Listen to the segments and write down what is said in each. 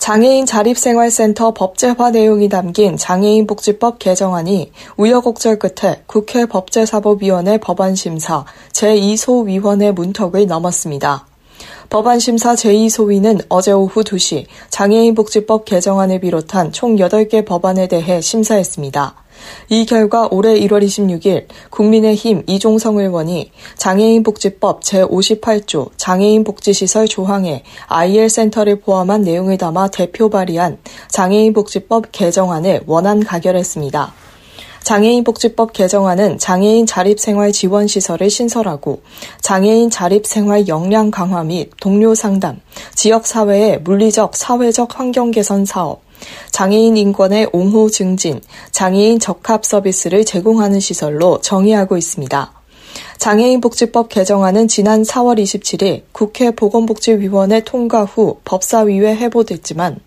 장애인 자립생활센터 법제화 내용이 담긴 장애인 복지법 개정안이 우여곡절 끝에 국회 법제사법위원회 법안심사 제2소위원회 문턱을 넘었습니다. 법안심사 제2소위는 어제 오후 2시 장애인 복지법 개정안을 비롯한 총 8개 법안에 대해 심사했습니다. 이 결과 올해 1월 26일 국민의힘 이종성 의원이 장애인 복지법 제58조 장애인 복지시설 조항에 IL 센터를 포함한 내용을 담아 대표 발의한 장애인 복지법 개정안을 원안 가결했습니다. 장애인 복지법 개정안은 장애인 자립생활 지원 시설을 신설하고 장애인 자립생활 역량 강화 및 동료 상담, 지역 사회의 물리적 사회적 환경 개선 사업, 장애인 인권의 옹호 증진, 장애인 적합 서비스를 제공하는 시설로 정의하고 있습니다. 장애인 복지법 개정안은 지난 4월 27일 국회 보건복지위원회 통과 후 법사위에 회부됐지만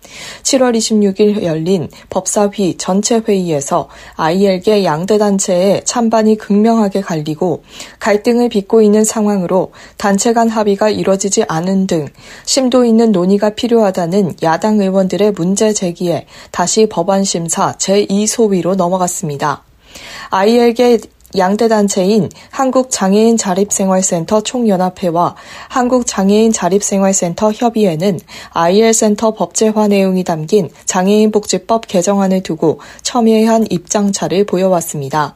7월 26일 열린 법사위 전체 회의에서 IL계 양대 단체의 찬반이 극명하게 갈리고 갈등을 빚고 있는 상황으로 단체 간 합의가 이뤄지지 않은 등 심도 있는 논의가 필요하다는 야당 의원들의 문제 제기에 다시 법안 심사 제2소위로 넘어갔습니다. IL계 양대 단체인 한국장애인 자립생활센터 총연합회와 한국장애인 자립생활센터 협의회는 IL 센터 법제화 내용이 담긴 장애인 복지법 개정안을 두고 첨예한 입장차를 보여왔습니다.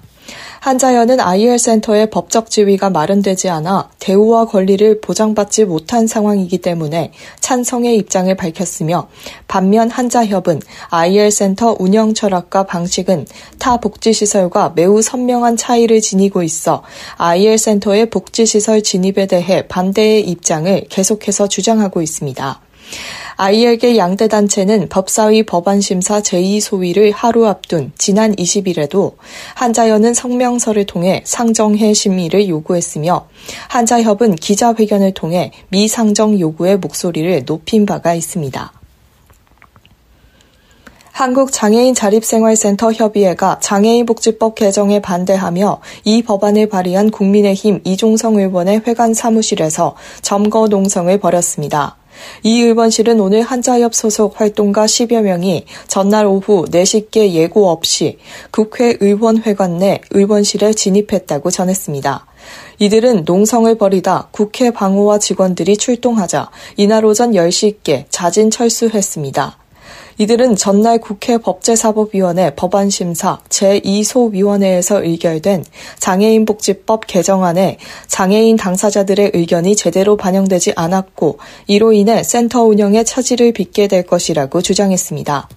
한자연은 IL 센터의 법적 지위가 마련되지 않아 대우와 권리를 보장받지 못한 상황이기 때문에 찬성의 입장을 밝혔으며 반면 한자협은 IL 센터 운영 철학과 방식은 타 복지시설과 매우 선명한 차이를 지니고 있어 IL 센터의 복지시설 진입에 대해 반대의 입장을 계속해서 주장하고 있습니다. IL계 양대 단체는 법사위 법안심사 제2소위를 하루 앞둔 지난 20일에도 한자연은 성명서를 통해 상정해 심의를 요구했으며 한자협은 기자회견을 통해 미상정 요구의 목소리를 높인 바가 있습니다. 한국장애인 자립생활센터 협의회가 장애인복지법 개정에 반대하며 이 법안을 발의한 국민의힘 이종성 의원의 회관 사무실에서 점거 농성을 벌였습니다. 이 의원실은 오늘 한자협 소속 활동가 10여 명이 전날 오후 4시께 예고 없이 국회의원회관 내 의원실에 진입했다고 전했습니다. 이들은 농성을 벌이다 국회 방호와 직원들이 출동하자 이날 오전 10시께 자진 철수했습니다. 이들은 전날 국회 법제사법위원회 법안심사 제2소위원회에서 의결된 장애인복지법 개정안에 장애인 당사자들의 의견이 제대로 반영되지 않았고 이로 인해 센터 운영에 차질을 빚게 될 것이라고 주장했습니다.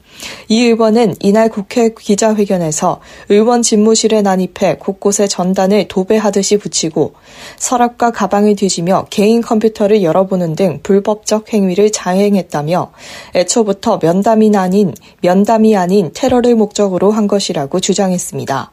이 의원은 이날 국회 기자회견에서 의원 집무실에 난입해 곳곳에 전단을 도배하듯이 붙이고 서랍과 가방을 뒤지며 개인 컴퓨터를 열어보는 등 불법적 행위를 자행했다며 애초부터 면담 이 아닌 면담이 아닌 테러를 목적으로 한 것이라고 주장했습니다.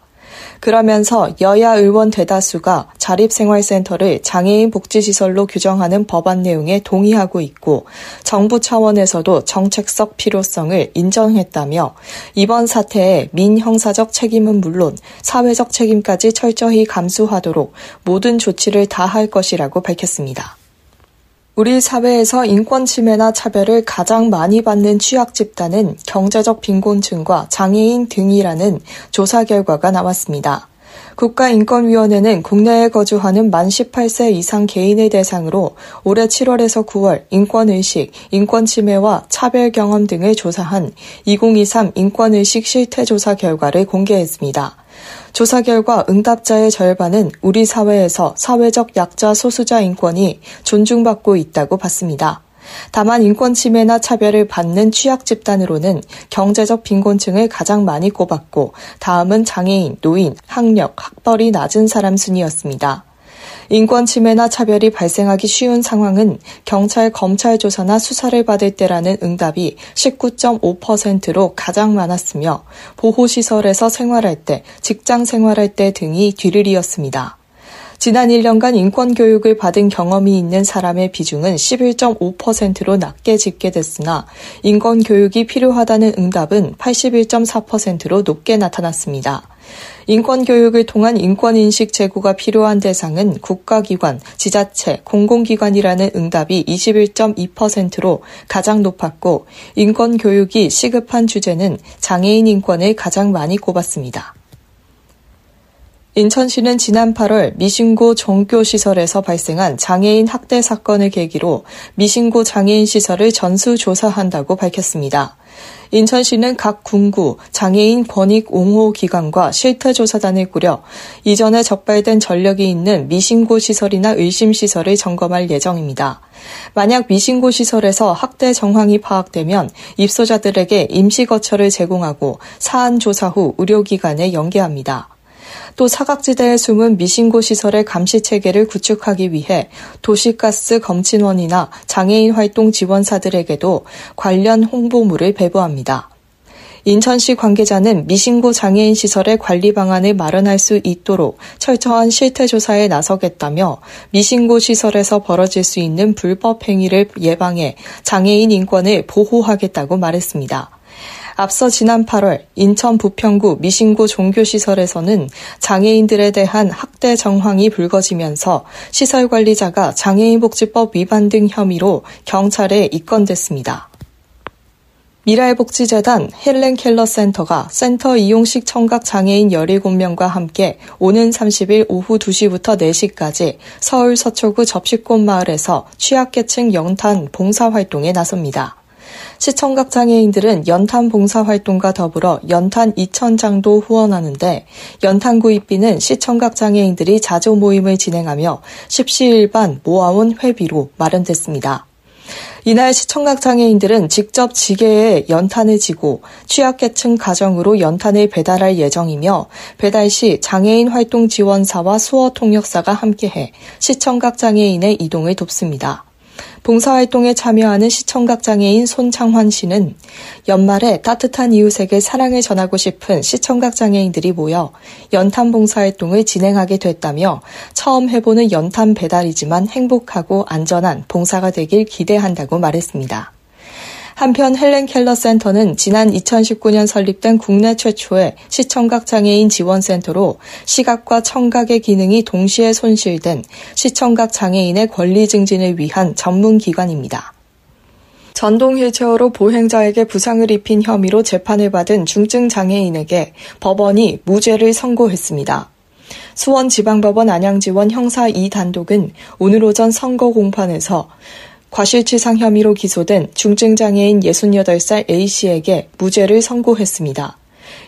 그러면서 여야 의원 대다수가 자립생활센터를 장애인 복지시설로 규정하는 법안 내용에 동의하고 있고 정부 차원에서도 정책적 필요성을 인정했다며 이번 사태에 민형사적 책임은 물론 사회적 책임까지 철저히 감수하도록 모든 조치를 다할 것이라고 밝혔습니다. 우리 사회에서 인권 침해나 차별을 가장 많이 받는 취약 집단은 경제적 빈곤층과 장애인 등이라는 조사 결과가 나왔습니다. 국가인권위원회는 국내에 거주하는 만 18세 이상 개인을 대상으로 올해 7월에서 9월 인권의식, 인권침해와 차별 경험 등을 조사한 2023 인권의식 실태조사 결과를 공개했습니다. 조사 결과 응답자의 절반은 우리 사회에서 사회적 약자 소수자 인권이 존중받고 있다고 봤습니다. 다만 인권 침해나 차별을 받는 취약 집단으로는 경제적 빈곤층을 가장 많이 꼽았고 다음은 장애인, 노인, 학력, 학벌이 낮은 사람 순이었습니다. 인권 침해나 차별이 발생하기 쉬운 상황은 경찰, 검찰 조사나 수사를 받을 때라는 응답이 19.5%로 가장 많았으며 보호 시설에서 생활할 때, 직장 생활할 때 등이 뒤를 이었습니다. 지난 1년간 인권 교육을 받은 경험이 있는 사람의 비중은 11.5%로 낮게 집계됐으나 인권 교육이 필요하다는 응답은 81.4%로 높게 나타났습니다. 인권 교육을 통한 인권 인식 제고가 필요한 대상은 국가기관, 지자체, 공공기관이라는 응답이 21.2%로 가장 높았고 인권 교육이 시급한 주제는 장애인 인권을 가장 많이 꼽았습니다. 인천시는 지난 8월 미신고 종교시설에서 발생한 장애인 학대 사건을 계기로 미신고 장애인 시설을 전수조사한다고 밝혔습니다. 인천시는 각 군구 장애인 권익 옹호 기관과 실태 조사단을 꾸려 이전에 적발된 전력이 있는 미신고 시설이나 의심 시설을 점검할 예정입니다. 만약 미신고 시설에서 학대 정황이 파악되면 입소자들에게 임시 거처를 제공하고 사안 조사 후 의료기관에 연계합니다. 또 사각지대에 숨은 미신고 시설의 감시 체계를 구축하기 위해 도시가스 검진원이나 장애인 활동 지원사들에게도 관련 홍보물을 배부합니다. 인천시 관계자는 미신고 장애인 시설의 관리 방안을 마련할 수 있도록 철저한 실태 조사에 나서겠다며 미신고 시설에서 벌어질 수 있는 불법 행위를 예방해 장애인 인권을 보호하겠다고 말했습니다. 앞서 지난 8월 인천 부평구 미신고 종교시설에서는 장애인들에 대한 학대 정황이 불거지면서 시설 관리자가 장애인복지법 위반 등 혐의로 경찰에 입건됐습니다. 미라의복지재단 헬렌 켈러 센터가 센터 이용식 청각 장애인 17명과 함께 오는 30일 오후 2시부터 4시까지 서울 서초구 접시꽃 마을에서 취약계층 연탄 봉사활동에 나섭니다. 시청각 장애인들은 연탄 봉사 활동과 더불어 연탄 2,000장도 후원하는데 연탄 구입비는 시청각 장애인들이 자조 모임을 진행하며 십시일반 모아온 회비로 마련됐습니다. 이날 시청각 장애인들은 직접 지게에 연탄을 지고 취약계층 가정으로 연탄을 배달할 예정이며 배달 시 장애인 활동 지원사와 수어 통역사가 함께해 시청각 장애인의 이동을 돕습니다. 봉사활동에 참여하는 시청각 장애인 손창환 씨는 연말에 따뜻한 이웃에게 사랑을 전하고 싶은 시청각 장애인들이 모여 연탄 봉사활동을 진행하게 됐다며 처음 해보는 연탄 배달이지만 행복하고 안전한 봉사가 되길 기대한다고 말했습니다. 한편 헬렌 켈러 센터는 지난 2019년 설립된 국내 최초의 시청각 장애인 지원센터로 시각과 청각의 기능이 동시에 손실된 시청각 장애인의 권리 증진을 위한 전문 기관입니다. 전동 휠체어로 보행자에게 부상을 입힌 혐의로 재판을 받은 중증 장애인에게 법원이 무죄를 선고했습니다. 수원지방법원 안양지원 형사 2단독은 오늘 오전 선거 공판에서 과실치상 혐의로 기소된 중증장애인 68살 A씨에게 무죄를 선고했습니다.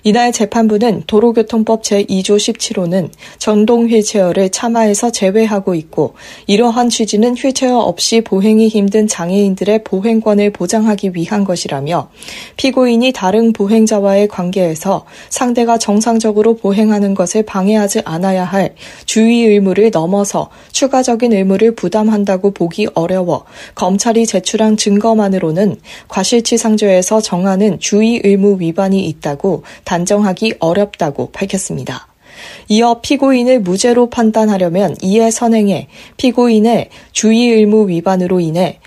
이날 재판부는 도로교통법 제2조 17호는 전동 휠체어를 차마에서 제외하고 있고 이러한 취지는 휠체어 없이 보행이 힘든 장애인들의 보행권을 보장하기 위한 것이라며 피고인이 다른 보행자와의 관계에서 상대가 정상적으로 보행하는 것을 방해하지 않아야 할 주의 의무를 넘어서 추가적인 의무를 부담한다고 보기 어려워 검찰이 제출한 증거만으로는 과실치상조에서 정하는 주의 의무 위반이 있다고 단정하기 어렵다고 밝혔습니다. 이어 피고인을 무죄로 판단하려면 이에 선행해 피고인의 주의 의무 위반으로 인해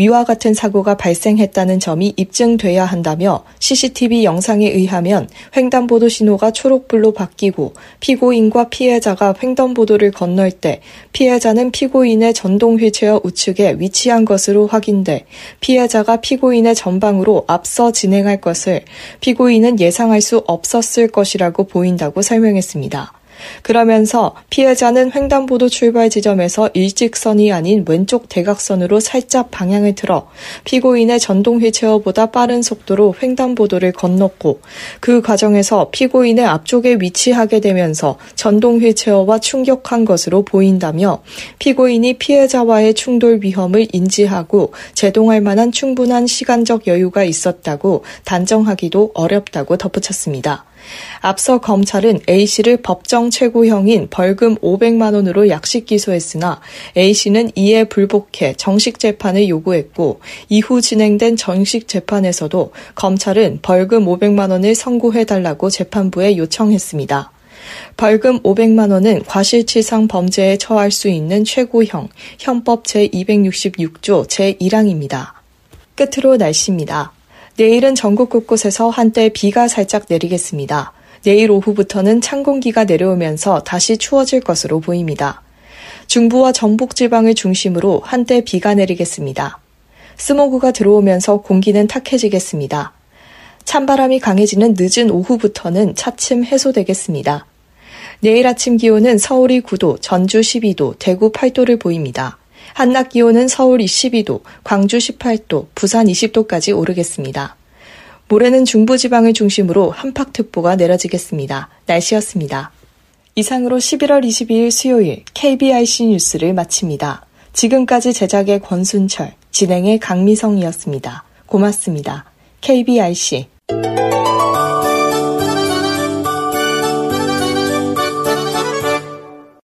위와 같은 사고가 발생했다는 점이 입증돼야 한다며 CCTV 영상에 의하면 횡단보도 신호가 초록불로 바뀌고 피고인과 피해자가 횡단보도를 건널 때 피해자는 피고인의 전동 휠체어 우측에 위치한 것으로 확인돼 피해자가 피고인의 전방으로 앞서 진행할 것을 피고인은 예상할 수 없었을 것이라고 보인다고 설명했습니다. 그러면서 피해자는 횡단보도 출발 지점에서 일직선이 아닌 왼쪽 대각선으로 살짝 방향을 틀어 피고인의 전동 휠체어보다 빠른 속도로 횡단보도를 건넜고 그 과정에서 피고인의 앞쪽에 위치하게 되면서 전동 휠체어와 충격한 것으로 보인다며 피고인이 피해자와의 충돌 위험을 인지하고 제동할 만한 충분한 시간적 여유가 있었다고 단정하기도 어렵다고 덧붙였습니다. 앞서 검찰은 A씨를 법정 최고형인 벌금 500만 원으로 약식 기소했으나 A씨는 이에 불복해 정식 재판을 요구했고 이후 진행된 정식 재판에서도 검찰은 벌금 500만 원을 선고해달라고 재판부에 요청했습니다. 벌금 500만 원은 과실치상 범죄에 처할 수 있는 최고형 현법 제266조 제1항입니다. 끝으로 날씨입니다. 내일은 전국 곳곳에서 한때 비가 살짝 내리겠습니다. 내일 오후부터는 찬 공기가 내려오면서 다시 추워질 것으로 보입니다. 중부와 전북 지방을 중심으로 한때 비가 내리겠습니다. 스모그가 들어오면서 공기는 탁해지겠습니다. 찬바람이 강해지는 늦은 오후부터는 차츰 해소되겠습니다. 내일 아침 기온은 서울이 9도, 전주 12도, 대구 8도를 보입니다. 한낮 기온은 서울 22도, 광주 18도, 부산 20도까지 오르겠습니다. 모레는 중부지방을 중심으로 한파특보가 내려지겠습니다. 날씨였습니다. 이상으로 11월 22일 수요일 KBIC 뉴스를 마칩니다. 지금까지 제작의 권순철, 진행의 강미성이었습니다. 고맙습니다. KBIC